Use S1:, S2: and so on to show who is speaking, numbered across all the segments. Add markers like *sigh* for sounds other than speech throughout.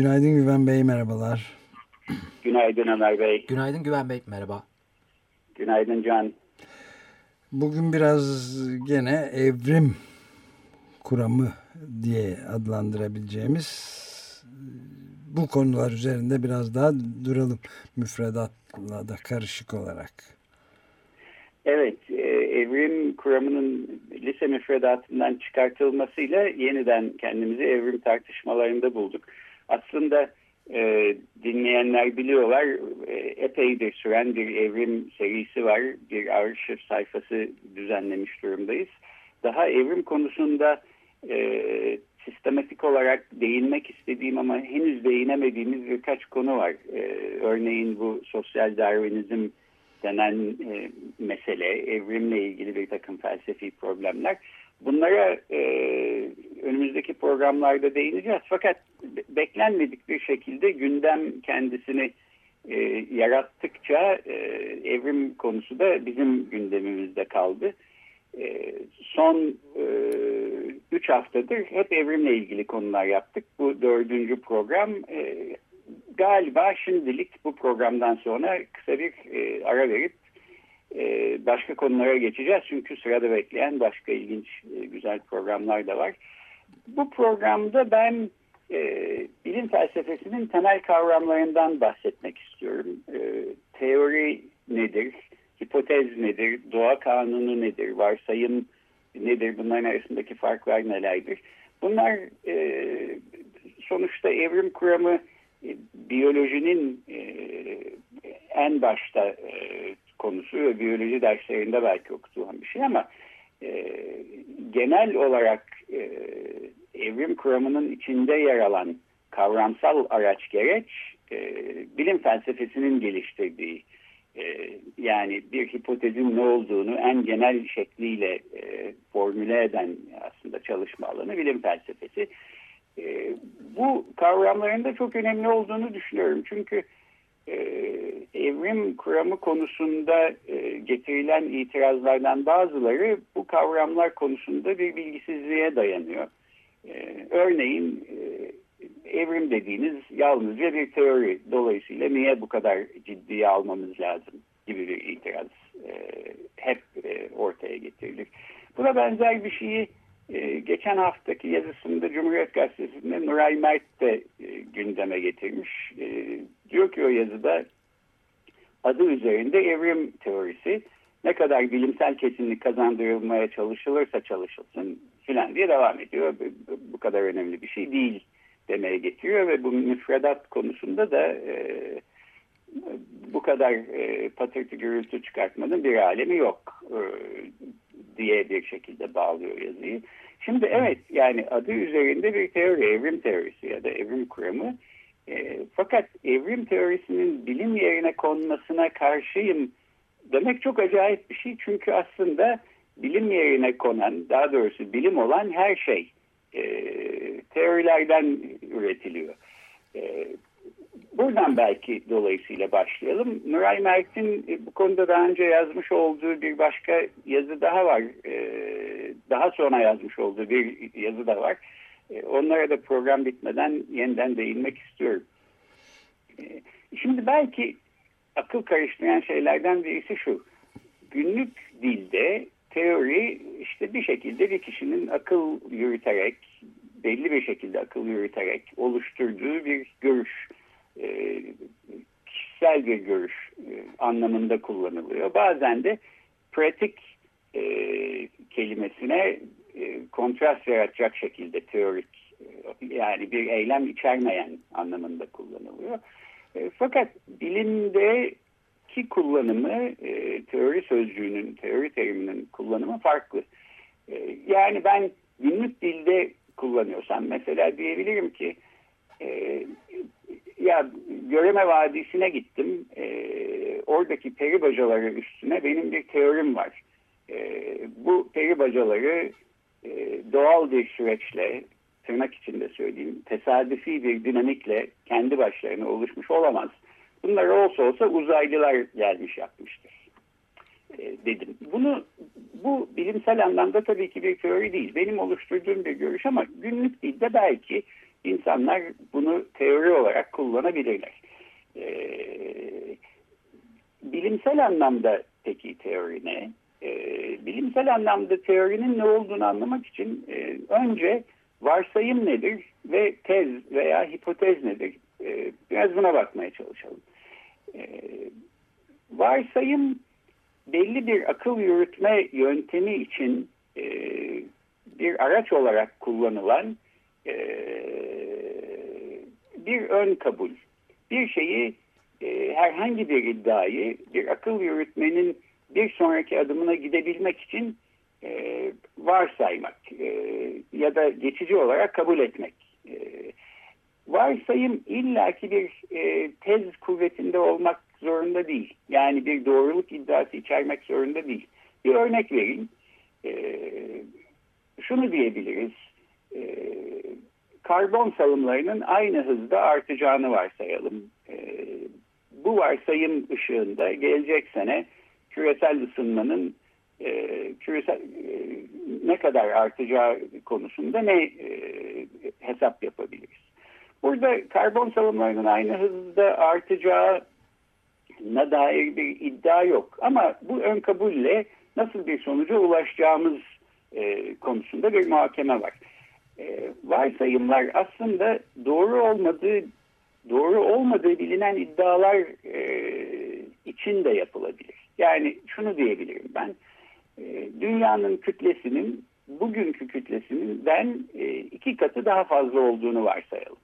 S1: Günaydın Güven Bey, merhabalar.
S2: Günaydın Ömer Bey.
S3: Günaydın Güven Bey, merhaba.
S2: Günaydın Can.
S1: Bugün biraz gene evrim kuramı diye adlandırabileceğimiz bu konular üzerinde biraz daha duralım müfredatla da karışık olarak.
S2: Evet, e, evrim kuramının lise müfredatından çıkartılmasıyla yeniden kendimizi evrim tartışmalarında bulduk. Aslında e, dinleyenler biliyorlar e, epeydir süren bir evrim serisi var. Bir arşiv sayfası düzenlemiş durumdayız. Daha evrim konusunda e, sistematik olarak değinmek istediğim ama henüz değinemediğimiz birkaç konu var. E, örneğin bu sosyal darwinizm denen e, mesele, evrimle ilgili bir takım felsefi problemler. Bunlara e, önümüzdeki programlarda değineceğiz. Fakat beklenmedik bir şekilde gündem kendisini e, yarattıkça e, evrim konusu da bizim gündemimizde kaldı. E, son e, üç haftadır hep evrimle ilgili konular yaptık. Bu dördüncü program e, galiba şimdilik bu programdan sonra kısa bir e, ara verip e, başka konulara geçeceğiz. Çünkü sırada bekleyen başka ilginç e, güzel programlar da var. Bu programda ben e, bilim felsefesinin temel kavramlarından bahsetmek istiyorum. E, teori nedir? Hipotez nedir? Doğa kanunu nedir? Varsayım nedir? Bunların arasındaki farklar nelerdir? Bunlar sonuçta evrim kuramı biyolojinin en başta konusu ve biyoloji derslerinde belki okuduğum bir şey ama e, genel olarak e, evrim kuramının içinde yer alan kavramsal araç gereç e, bilim felsefesinin geliştirdiği e, yani bir hipotezin ne olduğunu en genel şekliyle e, formüle eden aslında çalışma alanı bilim felsefesi. E, bu kavramların da çok önemli olduğunu düşünüyorum. Çünkü e, evrim kuramı konusunda e, getirilen itirazlardan bazıları bu kavramlar konusunda bir bilgisizliğe dayanıyor. E, örneğin e, evrim dediğiniz yalnızca bir teori. Dolayısıyla niye bu kadar ciddiye almamız lazım gibi bir itiraz hep e, ortaya getirilir. Buna benzer bir şeyi geçen haftaki yazısında Cumhuriyet Gazetesi'nde Nuray Mert de gündeme getirmiş. Diyor ki o yazıda adı üzerinde evrim teorisi ne kadar bilimsel kesinlik kazandırılmaya çalışılırsa çalışılsın filan diye devam ediyor. Bu, kadar önemli bir şey değil demeye getiriyor ve bu müfredat konusunda da e, bu kadar e, patırtı gürültü çıkartmanın bir alemi yok e, diye bir şekilde bağlıyor yazıyı. Şimdi evet yani adı üzerinde bir teori, evrim teorisi ya da evrim kuramı. E, fakat evrim teorisinin bilim yerine konmasına karşıyım demek çok acayip bir şey. Çünkü aslında bilim yerine konan, daha doğrusu bilim olan her şey e, teorilerden üretiliyor. E, buradan belki dolayısıyla başlayalım. Nuray Mert'in e, bu konuda daha önce yazmış olduğu bir başka yazı daha var. E, daha sonra yazmış olduğu bir yazı da var. E, onlara da program bitmeden yeniden değinmek istiyorum. Şimdi belki akıl karıştıran şeylerden birisi şu. Günlük dilde teori işte bir şekilde bir kişinin akıl yürüterek, belli bir şekilde akıl yürüterek oluşturduğu bir görüş e, kişisel bir görüş e, anlamında kullanılıyor. Bazen de pratik e, kelimesine e, kontrast yaratacak şekilde teorik e, yani bir eylem içermeyen anlamında kullanılıyor. E, fakat bilimdeki kullanımı teori sözcüğünün, teori teriminin kullanımı farklı. Yani ben günlük dilde kullanıyorsam mesela diyebilirim ki ya Göreme Vadisi'ne gittim. Oradaki peri bacaları üstüne benim bir teorim var. Bu peri bacaları e, doğal bir süreçle tırnak içinde söyleyeyim tesadüfi bir dinamikle kendi başlarına oluşmuş olamaz. Bunlar olsa olsa uzaylılar gelmiş yapmıştır e, dedim. Bunu bu bilimsel anlamda tabii ki bir teori değil. Benim oluşturduğum bir görüş ama günlük dilde belki insanlar bunu teori olarak kullanabilirler. Ee, bilimsel anlamda peki teori ne? Ee, bilimsel anlamda teorinin ne olduğunu anlamak için e, önce varsayım nedir ve tez veya hipotez nedir? Ee, biraz buna bakmaya çalışalım. Ee, varsayım belli bir akıl yürütme yöntemi için e, bir araç olarak kullanılan e, bir ön kabul. Bir şeyi e, herhangi bir iddiayı bir akıl yürütmenin bir sonraki adımına gidebilmek için e, varsaymak e, ya da geçici olarak kabul etmek. E, varsayım illaki bir e, tez kuvvetinde olmak zorunda değil. Yani bir doğruluk iddiası içermek zorunda değil. Bir örnek vereyim. E, şunu diyebiliriz. E, karbon salımlarının aynı hızda artacağını varsayalım. E, bu varsayım ışığında gelecek sene küresel ısınmanın e, küresel e, ne kadar artacağı konusunda ne e, hesap yapabiliriz. Burada karbon salımlarının aynı hızda artacağına dair bir iddia yok. Ama bu ön kabulle nasıl bir sonuca ulaşacağımız e, konusunda bir muhakeme var. E, varsayımlar aslında doğru olmadığı doğru olmadığı bilinen iddialar e, için de yapılabilir. Yani şunu diyebilirim ben. E, dünyanın kütlesinin bugünkü kütlesinden e, iki katı daha fazla olduğunu varsayalım.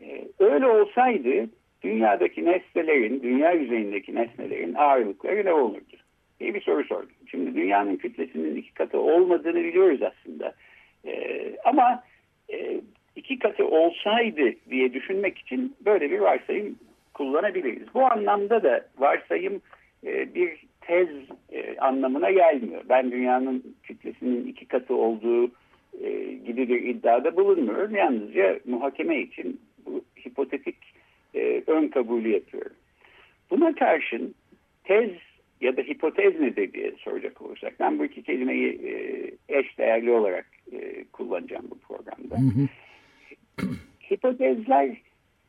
S2: E, öyle olsaydı dünyadaki nesnelerin, dünya yüzeyindeki nesnelerin ağırlıkları ne olurdu? diye bir soru sordum. Şimdi dünyanın kütlesinin iki katı olmadığını biliyoruz aslında. Ama iki katı olsaydı diye düşünmek için böyle bir varsayım kullanabiliriz. Bu anlamda da varsayım e, bir tez e, anlamına gelmiyor. Ben dünyanın kütlesinin iki katı olduğu e, gibi bir iddiada bulunmuyorum. Yalnızca muhakeme için bu hipotetik e, ön kabulü yapıyorum. Buna karşın tez ya da hipotez nedir diye soracak olursak ben bu iki kelimeyi e, eş değerli olarak e, kullanacağım bu programda. Hı hı. Hipotezler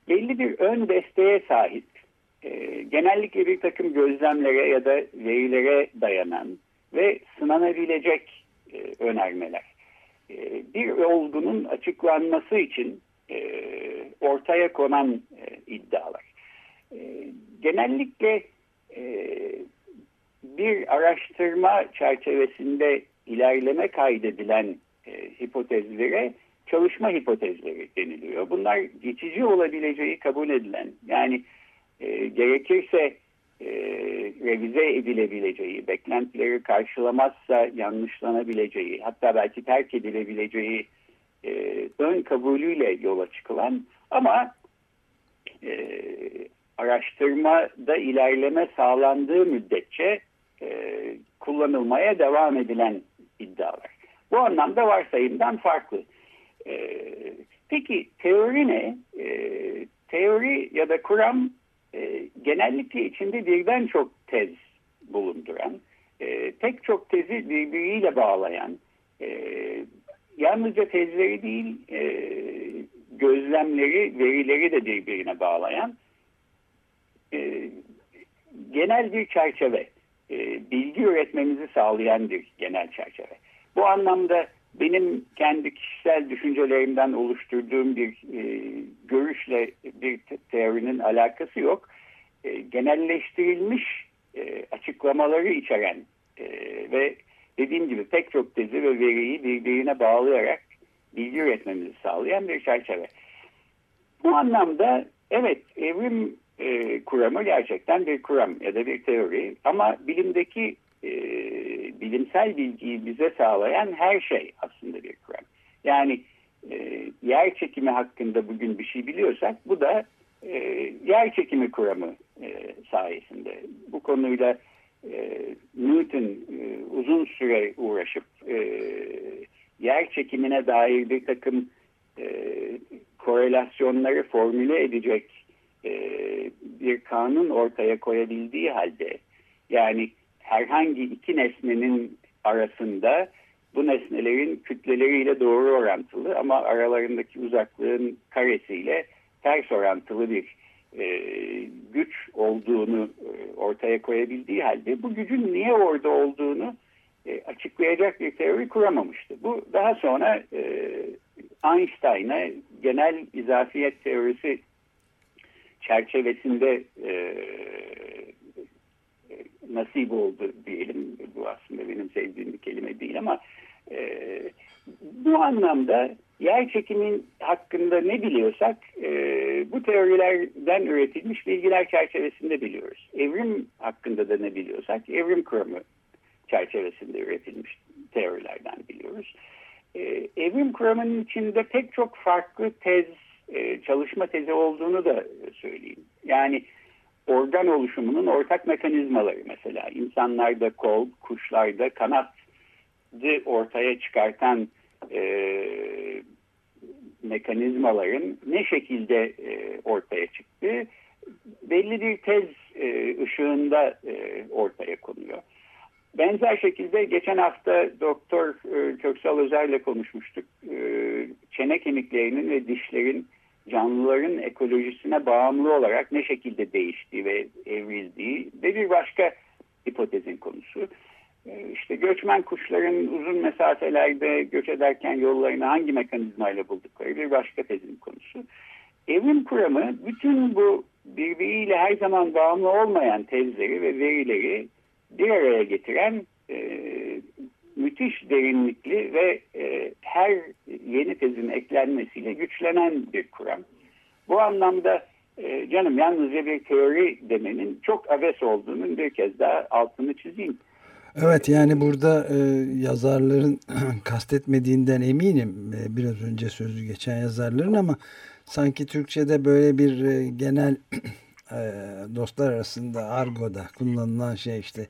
S2: belli bir ön desteğe sahip. E, genellikle bir takım gözlemlere ya da verilere dayanan ve sınanabilecek e, önermeler. E, bir olgunun açıklanması için e, ortaya konan e, iddialar. E, genellikle e, bir araştırma çerçevesinde ilerleme kaydedilen e, hipotezlere çalışma hipotezleri deniliyor. Bunlar geçici olabileceği kabul edilen yani e, gerekirse e, revize edilebileceği, beklentileri karşılamazsa yanlışlanabileceği, hatta belki terk edilebileceği e, ön kabulüyle yola çıkılan ama e, araştırmada ilerleme sağlandığı müddetçe e, kullanılmaya devam edilen iddialar. Bu anlamda varsayımdan farklı. E, peki teori ne? E, teori ya da kuram e, genellikle içinde birden çok tez bulunduran, e, tek çok tezi birbiriyle bağlayan, e, yalnızca tezleri değil e, gözlemleri, verileri de birbirine bağlayan e, genel bir çerçeve, e, bilgi üretmemizi sağlayan bir genel çerçeve. Bu anlamda benim kendi kişisel düşüncelerimden oluşturduğum bir e, görüşle bir teorinin alakası yok. E, genelleştirilmiş e, açıklamaları içeren e, ve dediğim gibi pek çok tezi ve veriyi birbirine bağlayarak bilgi üretmemizi sağlayan bir çerçeve. Bu anlamda evet evrim e, kuramı gerçekten bir kuram ya da bir teori ama bilimdeki e, bilimsel bilgiyi bize sağlayan her şey aslında bir kuram. Yani e, yer çekimi hakkında bugün bir şey biliyorsak bu da e, yer çekimi kuramı e, sayesinde. Bu konuyla e, Newton e, uzun süre uğraşıp e, yer çekimine dair bir takım e, korelasyonları formüle edecek e, bir kanun ortaya koyabildiği halde yani herhangi iki nesnenin arasında bu nesnelerin kütleleriyle doğru orantılı ama aralarındaki uzaklığın karesiyle ters orantılı bir e, güç olduğunu e, ortaya koyabildiği halde bu gücün niye orada olduğunu e, açıklayacak bir teori kuramamıştı. Bu daha sonra e, Einstein'a genel izafiyet teorisi çerçevesinde e, nasip oldu diyelim. Bu aslında benim sevdiğim bir kelime değil ama e, bu anlamda yer çekimin hakkında ne biliyorsak e, bu teorilerden üretilmiş bilgiler çerçevesinde biliyoruz. Evrim hakkında da ne biliyorsak evrim kuramı çerçevesinde üretilmiş teorilerden biliyoruz. E, evrim kuramının içinde pek çok farklı tez, e, çalışma tezi olduğunu da söyleyeyim. Yani organ oluşumunun ortak mekanizmaları mesela insanlarda kol, kuşlarda kanat ortaya çıkartan e, mekanizmaların ne şekilde e, ortaya çıktığı belli bir tez e, ışığında e, ortaya konuyor. Benzer şekilde geçen hafta Doktor e, Köksal Özer'le konuşmuştuk. E, çene kemiklerinin ve dişlerin canlıların ekolojisine bağımlı olarak ne şekilde değiştiği ve evrildiği ve bir başka hipotezin konusu. E, işte göçmen kuşların uzun mesafelerde göç ederken yollarını hangi mekanizmayla buldukları bir başka tezin konusu. Evrim kuramı bütün bu birbiriyle her zaman bağımlı olmayan tezleri ve verileri bir araya getiren e, müthiş derinlikli ve e, her yeni tezin eklenmesiyle güçlenen bir kuram. Bu anlamda e, canım yalnızca bir teori demenin çok aves olduğunun bir kez daha altını çizeyim.
S1: Evet yani burada e, yazarların *clears throat* kastetmediğinden eminim e, biraz önce sözü geçen yazarların ama sanki Türkçe'de böyle bir e, genel *clears throat* dostlar arasında argoda kullanılan şey işte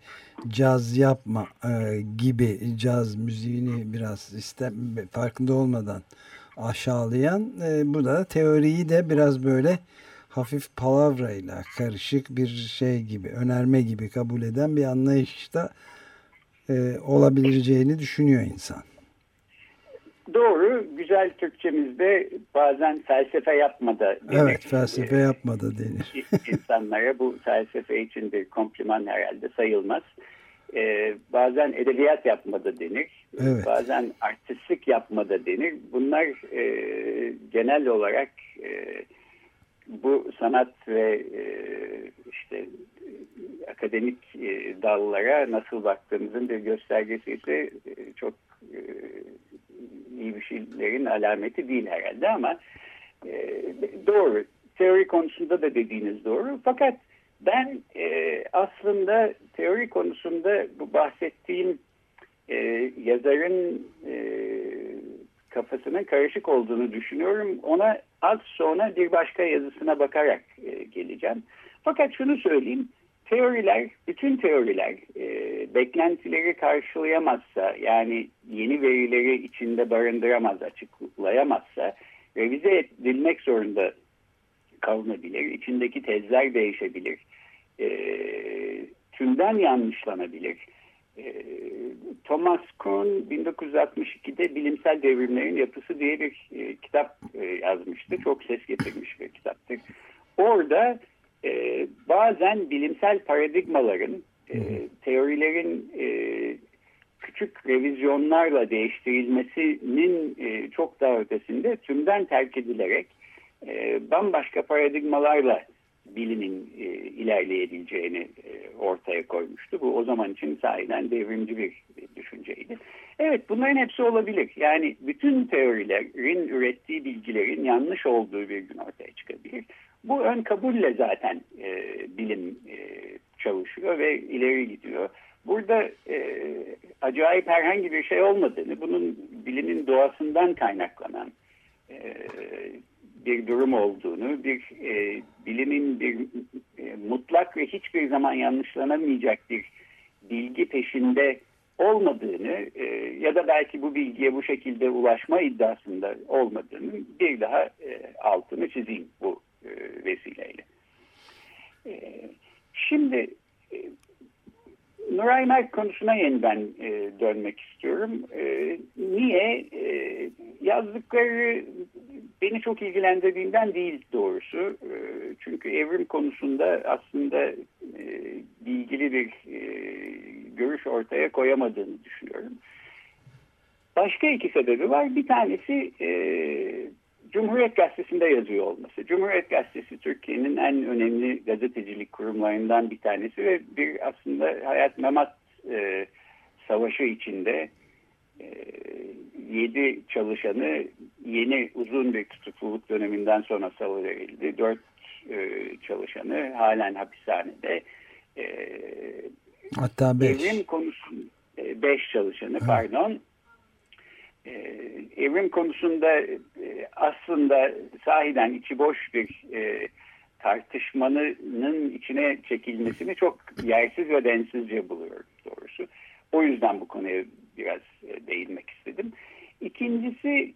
S1: caz yapma e, gibi caz müziğini biraz istem farkında olmadan aşağılayan e, bu da teoriyi de biraz böyle hafif palavrayla karışık bir şey gibi önerme gibi kabul eden bir anlayışta e, olabileceğini düşünüyor insan.
S2: Doğru. Güzel Türkçemizde bazen felsefe yapmada
S1: denir. Evet felsefe yapmada denir.
S2: İnsanlara bu felsefe için bir kompliman herhalde sayılmaz. Ee, bazen edebiyat yapmada denir. Evet. Bazen artistik yapmada denir. Bunlar e, genel olarak e, bu sanat ve e, işte akademik e, dallara nasıl baktığımızın bir göstergesi ise e, çok e, iyi bir şeylerin alameti değil herhalde ama e, doğru. Teori konusunda da dediğiniz doğru. Fakat ben e, aslında teori konusunda bu bahsettiğim e, yazarın kafasının karışık olduğunu düşünüyorum. Ona az sonra bir başka yazısına bakarak geleceğim. Fakat şunu söyleyeyim. Teoriler, bütün teoriler e, beklentileri karşılayamazsa yani yeni verileri içinde barındıramaz, açıklayamazsa revize edilmek zorunda kalınabilir. İçindeki tezler değişebilir. E, tümden yanlışlanabilir. E, Thomas Kuhn 1962'de Bilimsel Devrimlerin Yapısı diye bir e, kitap e, yazmıştı. Çok ses getirmiş bir kitaptır. Orada e, bazen bilimsel paradigmaların, e, teorilerin e, küçük revizyonlarla değiştirilmesinin e, çok daha ötesinde tümden terk edilerek e, bambaşka paradigmalarla bilimin e, ilerleyebileceğini e, ortaya koymuştu. Bu o zaman için sahiden devrimci bir düşünceydi. Evet bunların hepsi olabilir. Yani bütün teorilerin ürettiği bilgilerin yanlış olduğu bir gün ortaya çıkabilir. Bu ön kabulle zaten e, bilim e, çalışıyor ve ileri gidiyor. Burada e, acayip herhangi bir şey olmadığını, bunun bilimin doğasından kaynaklanan e, bir durum olduğunu, bir e, bilimin bir e, mutlak ve hiçbir zaman yanlışlanamayacak bir bilgi peşinde olmadığını e, ya da belki bu bilgiye bu şekilde ulaşma iddiasında olmadığını bir daha e, altını çizeyim bu e, vesileyle. E, şimdi e, Nuray Mert konusuna yeniden e, dönmek istiyorum. E, niye? E, yazdıkları beni çok ilgilendirdiğinden değil doğrusu. E, çünkü evrim konusunda aslında e, bilgili bir e, görüş ortaya koyamadığını düşünüyorum. Başka iki sebebi var. Bir tanesi e, Cumhuriyet Gazetesi'nde yazıyor olması. Cumhuriyet Gazetesi Türkiye'nin en önemli gazetecilik kurumlarından bir tanesi ve bir aslında hayat memat e, savaşı içinde e, yedi çalışanı yeni uzun bir tutukluluk döneminden sonra salıverildi. Dört e, çalışanı halen hapishanede. E,
S1: Hatta beş.
S2: Evrim konusu e, beş çalışanı pardon. E, evrim konusunda e, aslında sahiden içi boş bir e, tartışmanın içine çekilmesini çok yersiz ve densizce buluyorum doğrusu. O yüzden bu konuya biraz e, değinmek istedim. İkincisi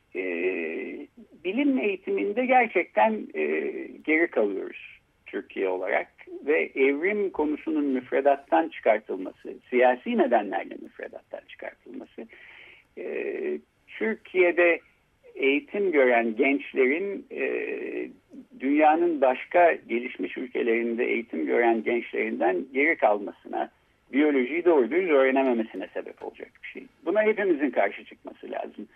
S2: bilim eğitiminde gerçekten geri kalıyoruz Türkiye olarak ve evrim konusunun müfredattan çıkartılması, siyasi nedenlerle müfredattan çıkartılması Türkiye'de eğitim gören gençlerin e, dünyanın başka gelişmiş ülkelerinde eğitim gören gençlerinden geri kalmasına, biyolojiyi doğru düz öğrenememesine sebep olacak bir şey. Buna hepimizin karşı çıkması lazım.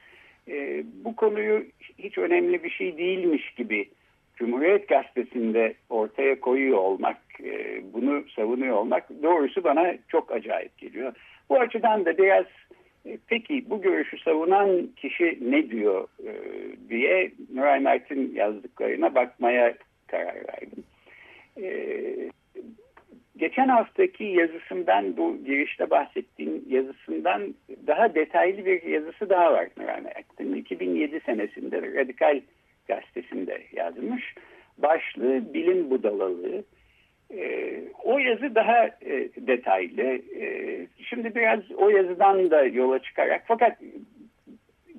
S2: E, bu konuyu hiç önemli bir şey değilmiş gibi Cumhuriyet Gazetesi'nde ortaya koyuyor olmak, e, bunu savunuyor olmak doğrusu bana çok acayip geliyor. Bu açıdan da biraz peki bu görüşü savunan kişi ne diyor e, diye Nuray Mert'in yazdıklarına bakmaya karar verdim. E, geçen haftaki yazısından bu girişte bahsettiğim yazısından daha detaylı bir yazısı daha var Nuray Mert'in. 2007 senesinde Radikal gazetesinde yazmış. Başlığı bilim budalalığı. E, o yazı daha e, detaylı. E, şimdi biraz o yazıdan da yola çıkarak fakat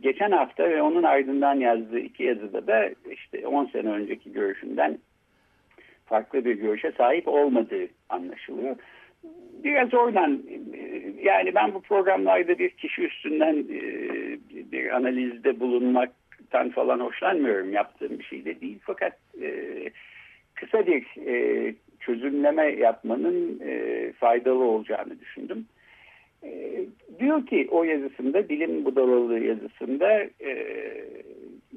S2: geçen hafta ve onun ardından yazdığı iki yazıda da işte 10 sene önceki görüşünden farklı bir görüşe sahip olmadığı anlaşılıyor. Biraz oradan yani ben bu programlarda bir kişi üstünden bir analizde bulunmaktan falan hoşlanmıyorum. Yaptığım bir şey de değil. Fakat kısa bir çözümleme yapmanın faydalı olacağını düşündüm. diyor ki o yazısında, bilim budalalığı yazısında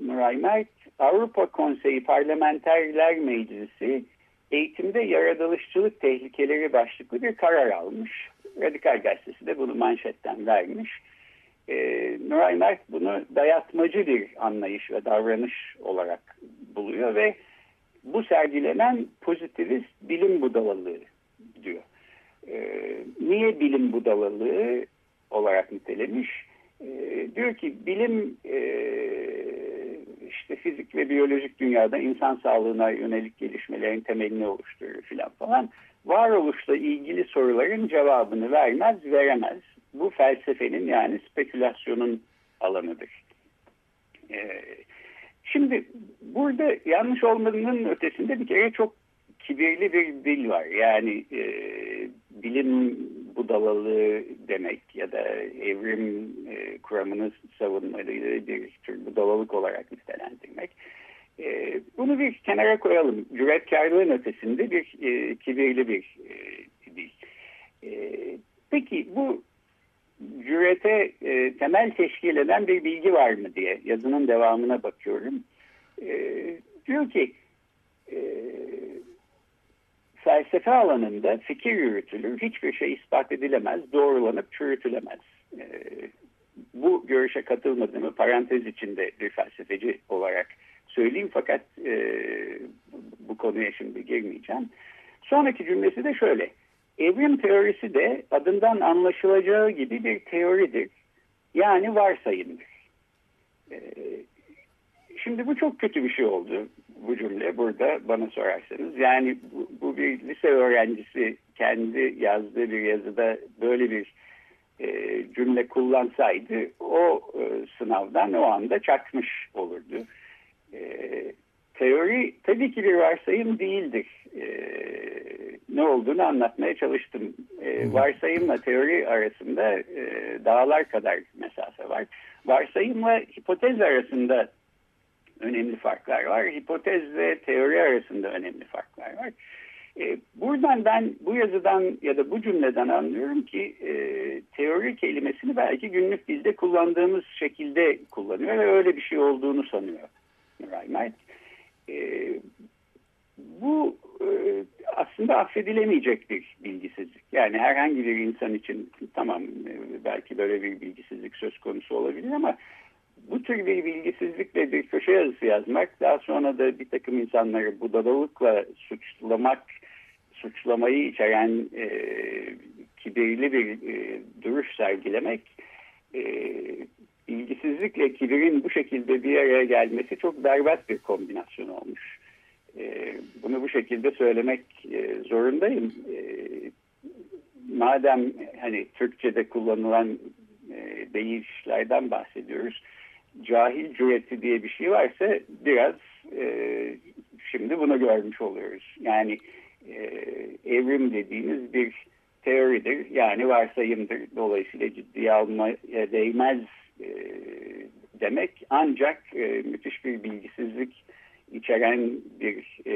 S2: Nuray Mert, Avrupa Konseyi Parlamenterler Meclisi eğitimde yaratılışçılık tehlikeleri başlıklı bir karar almış. Radikal Gazetesi de bunu manşetten vermiş. E, Nuray Mert bunu dayatmacı bir anlayış ve davranış olarak buluyor ve bu sergilenen pozitivist bilim budalalığı diyor. E, niye bilim budalalığı olarak nitelemiş? E, diyor ki bilim e, işte fizik ve biyolojik dünyada insan sağlığına yönelik gelişmelerin temelini oluşturuyor filan falan. Varoluşla ilgili soruların cevabını vermez, veremez. Bu felsefenin yani spekülasyonun alanıdır. Ee, şimdi burada yanlış olmadığının ötesinde bir kere çok kibirli bir dil var. Yani e, bilim budalalığı demek ya da evrim e, kuramını savunmaları bir tür budalalık olarak nitelendirmek. E, bunu bir kenara koyalım. Cüretkarlığın ötesinde bir e, kibirli bir e, dil. E, peki bu cürete e, temel teşkil eden bir bilgi var mı diye yazının devamına bakıyorum. E, diyor ki e, felsefe alanında fikir yürütülür, hiçbir şey ispat edilemez, doğrulanıp çürütülemez. E, bu görüşe katılmadığımı parantez içinde bir felsefeci olarak söyleyeyim fakat e, bu konuya şimdi girmeyeceğim. Sonraki cümlesi de şöyle. Evrim teorisi de adından anlaşılacağı gibi bir teoridir. Yani varsayımdır. E, şimdi bu çok kötü bir şey oldu bu cümle burada bana sorarsanız. Yani bu, bu bir lise öğrencisi kendi yazdığı bir yazıda böyle bir e, cümle kullansaydı o e, sınavdan o anda çakmış olurdu. E, teori tabii ki bir varsayım değildir. E, ne olduğunu anlatmaya çalıştım. E, varsayımla teori arasında e, dağlar kadar mesafe var. Varsayımla hipotez arasında önemli farklar var. Hipotez ve teori arasında önemli farklar var. E, buradan ben bu yazıdan ya da bu cümleden anlıyorum ki e, teori kelimesini belki günlük dilde kullandığımız şekilde kullanıyor ve öyle bir şey olduğunu sanıyor Reinhardt. E, bu aslında affedilemeyecek bir bilgisizlik. Yani herhangi bir insan için tamam e, belki böyle bir bilgisizlik söz konusu olabilir ama bu tür bir bilgisizlikle bir köşe yazısı yazmak, daha sonra da bir takım insanları budalalıkla suçlamak, suçlamayı içeren e, kibirli bir e, duruş sergilemek, e, bilgisizlikle kibirin bu şekilde bir araya gelmesi çok berbat bir kombinasyon olmuş. E, bunu bu şekilde söylemek e, zorundayım. E, madem hani Türkçe'de kullanılan e, deyişlerden bahsediyoruz cahil cüreti diye bir şey varsa biraz e, şimdi bunu görmüş oluyoruz. Yani e, evrim dediğimiz bir teoridir. Yani varsayımdır. Dolayısıyla ciddiye almaya değmez demek ancak müthiş bir bilgisizlik içeren bir e,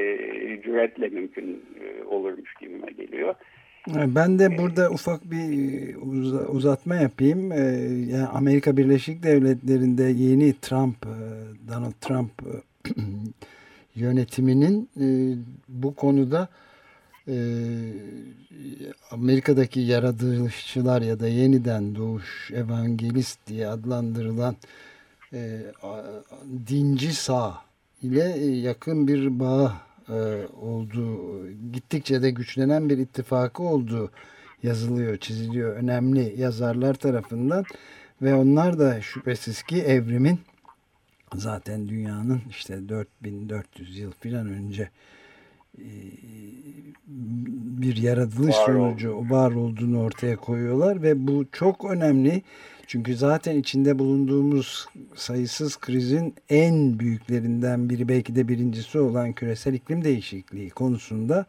S2: cüretle mümkün e, olurmuş gibime geliyor.
S1: Ben de burada ufak bir uzatma yapayım. Ee, yani Amerika Birleşik Devletleri'nde yeni Trump, e, Donald Trump e, *clears throat* yönetiminin e, bu konuda Amerika'daki yaratılışçılar ya da yeniden doğuş evangelist diye adlandırılan dinci sağ ile yakın bir bağ e, olduğu, gittikçe de güçlenen bir ittifakı olduğu yazılıyor, çiziliyor. Önemli yazarlar tarafından ve onlar da şüphesiz ki evrimin zaten dünyanın işte 4400 yıl filan önce e, bir yaratılış var sonucu oldu. var olduğunu ortaya koyuyorlar ve bu çok önemli çünkü zaten içinde bulunduğumuz sayısız krizin en büyüklerinden biri belki de birincisi olan küresel iklim değişikliği konusunda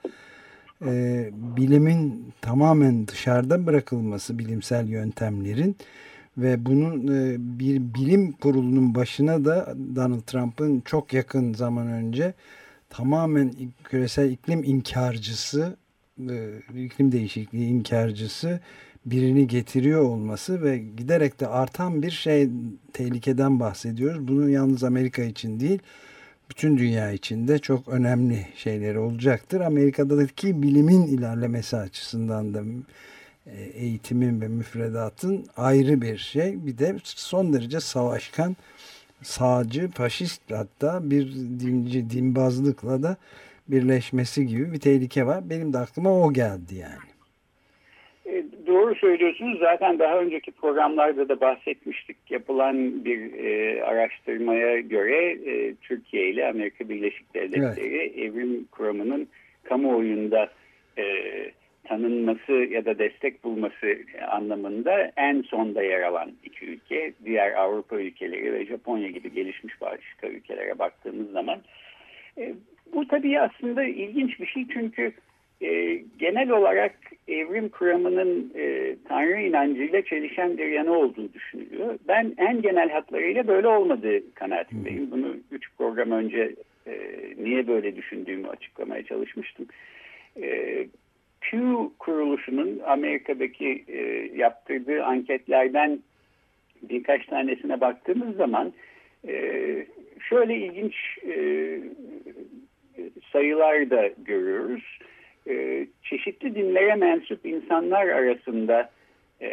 S1: e, bilimin tamamen dışarıda bırakılması bilimsel yöntemlerin ve bunun e, bir bilim kurulunun başına da Donald Trump'ın çok yakın zaman önce tamamen küresel iklim inkarcısı e, iklim değişikliği inkarcısı birini getiriyor olması ve giderek de artan bir şey tehlikeden bahsediyoruz. Bunu yalnız Amerika için değil, bütün dünya için de çok önemli şeyleri olacaktır. Amerika'daki bilimin ilerlemesi açısından da e, eğitimin ve müfredatın ayrı bir şey. Bir de son derece savaşkan, sağcı, faşist hatta bir dinci, dinbazlıkla da birleşmesi gibi bir tehlike var. Benim de aklıma o geldi yani
S2: doğru söylüyorsunuz. Zaten daha önceki programlarda da bahsetmiştik. Yapılan bir e, araştırmaya göre e, Türkiye ile Amerika Birleşik Devletleri evet. evrim kuramının kamuoyunda e, tanınması ya da destek bulması anlamında en sonda yer alan iki ülke. Diğer Avrupa ülkeleri ve Japonya gibi gelişmiş başka ülkelere baktığımız zaman. E, bu tabii aslında ilginç bir şey çünkü e, genel olarak evrim kuramının e, Tanrı inancıyla çelişen bir yanı olduğu düşünülüyor. Ben en genel hatlarıyla böyle olmadığı kanaatindeyim. Bunu üç program önce e, niye böyle düşündüğümü açıklamaya çalışmıştım. E, Pew kuruluşunun Amerika'daki e, yaptırdığı anketlerden birkaç tanesine baktığımız zaman e, şöyle ilginç e, sayılar da görüyoruz. E, çeşitli dinlere mensup insanlar arasında e,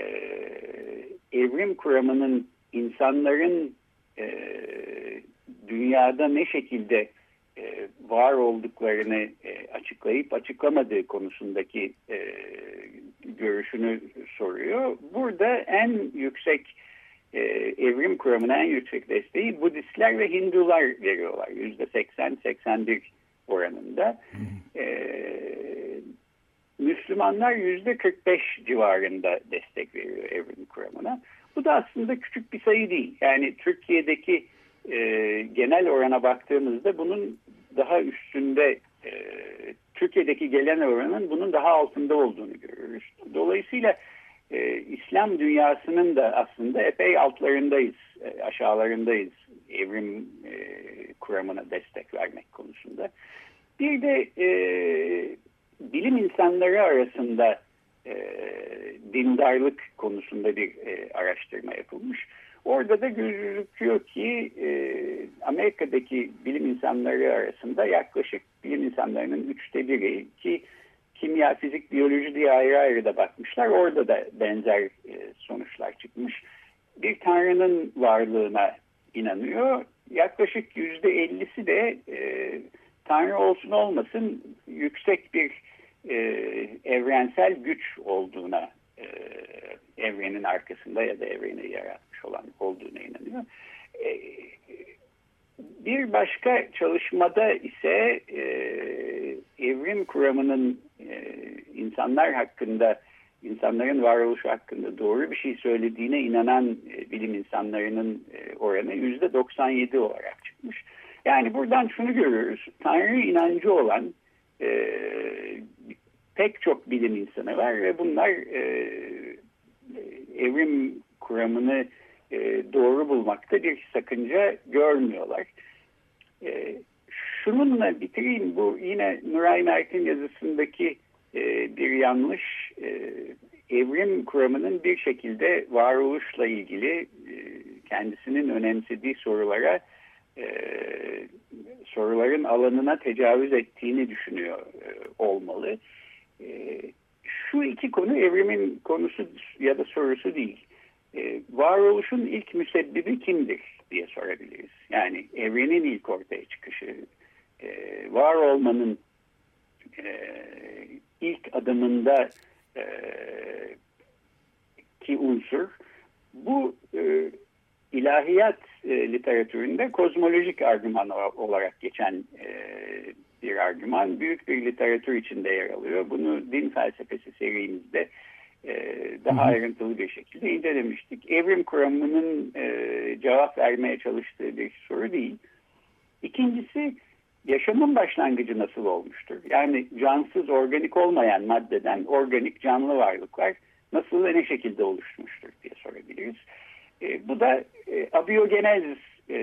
S2: evrim kuramının insanların e, dünyada ne şekilde e, var olduklarını e, açıklayıp açıklamadığı konusundaki e, görüşünü soruyor. Burada en yüksek e, evrim kuramına en yüksek desteği Budistler ve Hindular veriyorlar. %80-81 oranında. E, Müslümanlar %45 civarında destek veriyor evrim kuramına. Bu da aslında küçük bir sayı değil. Yani Türkiye'deki e, genel orana baktığımızda bunun daha üstünde Türkiye'deki gelen oranın bunun daha altında olduğunu görüyoruz. Dolayısıyla e, İslam dünyasının da aslında epey altlarındayız, e, aşağılarındayız evrim e, kuramına destek vermek konusunda. Bir de e, bilim insanları arasında e, dindarlık konusunda bir e, araştırma yapılmış. Orada da gözüküyor ki e, Amerika'daki bilim insanları arasında yaklaşık bilim insanlarının üçte biri ki kimya, fizik, biyoloji diye ayrı ayrı da bakmışlar. Orada da benzer e, sonuçlar çıkmış. Bir tanrının varlığına inanıyor. Yaklaşık yüzde ellisi de e, tanrı olsun olmasın yüksek bir e, evrensel güç olduğuna e, evrenin arkasında ya da evreni yaratmış olan olduğuna inanıyor. E, bir başka çalışmada ise e, evrim kuramının e, insanlar hakkında, insanların varoluşu hakkında doğru bir şey söylediğine inanan e, bilim insanlarının e, oranı yüzde 97 olarak çıkmış. Yani buradan şunu görüyoruz, Tanrı inancı olan e, pek çok bilim insanı var ve bunlar e, evrim kuramını e, doğru bulmakta bir sakınca görmüyorlar. E, şununla bitireyim bu yine Nuray Mert'in yazısındaki e, bir yanlış e, evrim kuramının bir şekilde varoluşla ilgili e, kendisinin önemsediği sorulara e, soruların alanına tecavüz ettiğini düşünüyor e, olmalı. E, şu iki konu evrimin konusu ya da sorusu değil. E, varoluşun ilk müsebbibi kimdir diye sorabiliriz. Yani evrenin ilk ortaya çıkışı, e, var olmanın e, ilk adımında e, ki unsur bu e, ilahiyat e, literatüründe kozmolojik argüman olarak geçen e, bir argüman büyük bir literatür içinde yer alıyor. Bunu din felsefesi serimizde e, daha Hı -hı. ayrıntılı bir şekilde incelemiştik. Evrim kuramının e, cevap vermeye çalıştığı bir soru değil. İkincisi yaşamın başlangıcı nasıl olmuştur? Yani cansız organik olmayan maddeden organik canlı varlıklar nasıl ve ne şekilde oluşmuştur diye sorabiliriz. E, bu da e, abiyogenezis e,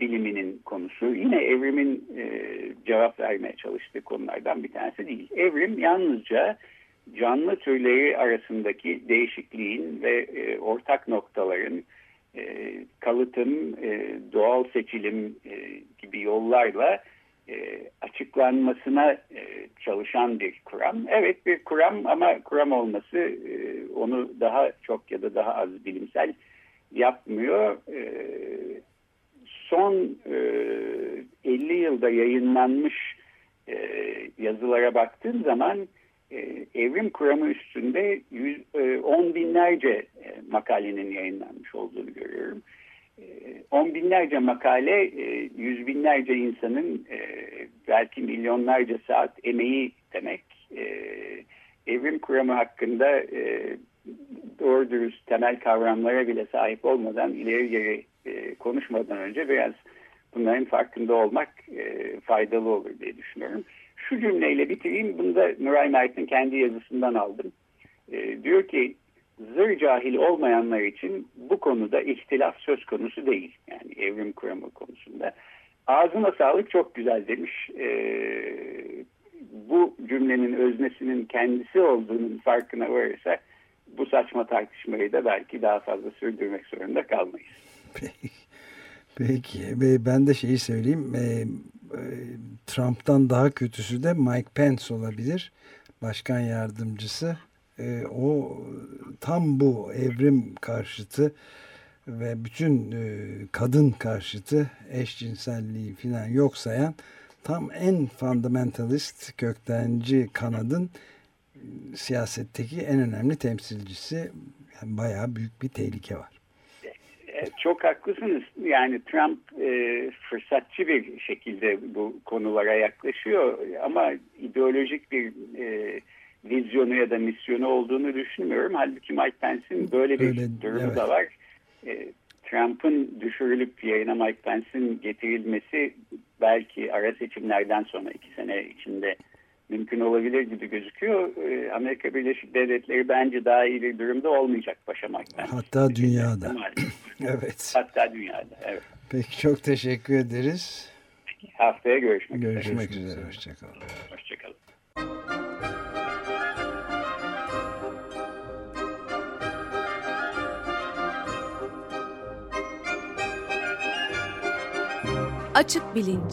S2: biliminin konusu. Yine evrimin e, cevap vermeye çalıştığı konulardan bir tanesi değil. Evrim yalnızca canlı türleri arasındaki değişikliğin ve e, ortak noktaların e, kalıtım, e, doğal seçilim e, gibi yollarla e, açıklanmasına e, çalışan bir kuram. Evet bir kuram ama kuram olması e, onu daha çok ya da daha az bilimsel yapmıyor. E, son e, 50 yılda yayınlanmış e, yazılara baktığım zaman e, evrim kuramı üstünde yüz, e, on binlerce e, makalenin yayınlanmış olduğunu görüyorum. E, on binlerce makale, e, yüz binlerce insanın e, belki milyonlarca saat emeği demek. E, evrim kuramı hakkında e, doğru dürüst temel kavramlara bile sahip olmadan ileri geri e, konuşmadan önce biraz bunların farkında olmak e, faydalı olur diye düşünüyorum. Şu cümleyle bitireyim. Bunu da Nuray Mert'in kendi yazısından aldım. E, diyor ki zır cahil olmayanlar için bu konuda ihtilaf söz konusu değil. Yani evrim kuramı konusunda. Ağzına sağlık çok güzel demiş. E, bu cümlenin öznesinin kendisi olduğunun farkına varırsa bu saçma tartışmayı da belki daha fazla sürdürmek zorunda kalmayız.
S1: Peki. Peki. Ben de şeyi söyleyeyim. E, e, Trump'tan daha kötüsü de Mike Pence olabilir. Başkan yardımcısı. E, o tam bu evrim karşıtı ve bütün kadın karşıtı eşcinselliği falan yok sayan tam en fundamentalist köktenci kanadın siyasetteki en önemli temsilcisi. Yani bayağı büyük bir tehlike var.
S2: E, çok haklısınız. Yani Trump e, fırsatçı bir şekilde bu konulara yaklaşıyor ama ideolojik bir e, vizyonu ya da misyonu olduğunu düşünmüyorum. Halbuki Mike Pence'in böyle bir Öyle, durumu evet. da var. E, Trump'ın düşürülüp yayına Mike Pence'in getirilmesi belki ara seçimlerden sonra iki sene içinde mümkün olabilir gibi gözüküyor. Ee, Amerika Birleşik Devletleri bence daha iyi bir durumda olmayacak Pence.
S1: Hatta dünyada. *laughs* evet.
S2: Hatta dünyada, evet.
S1: Peki çok teşekkür ederiz.
S2: Haftaya görüşmek,
S1: görüşmek üzere. üzere. Hoşçakalın.
S2: Hoşçakalın.
S4: Açık Bilinç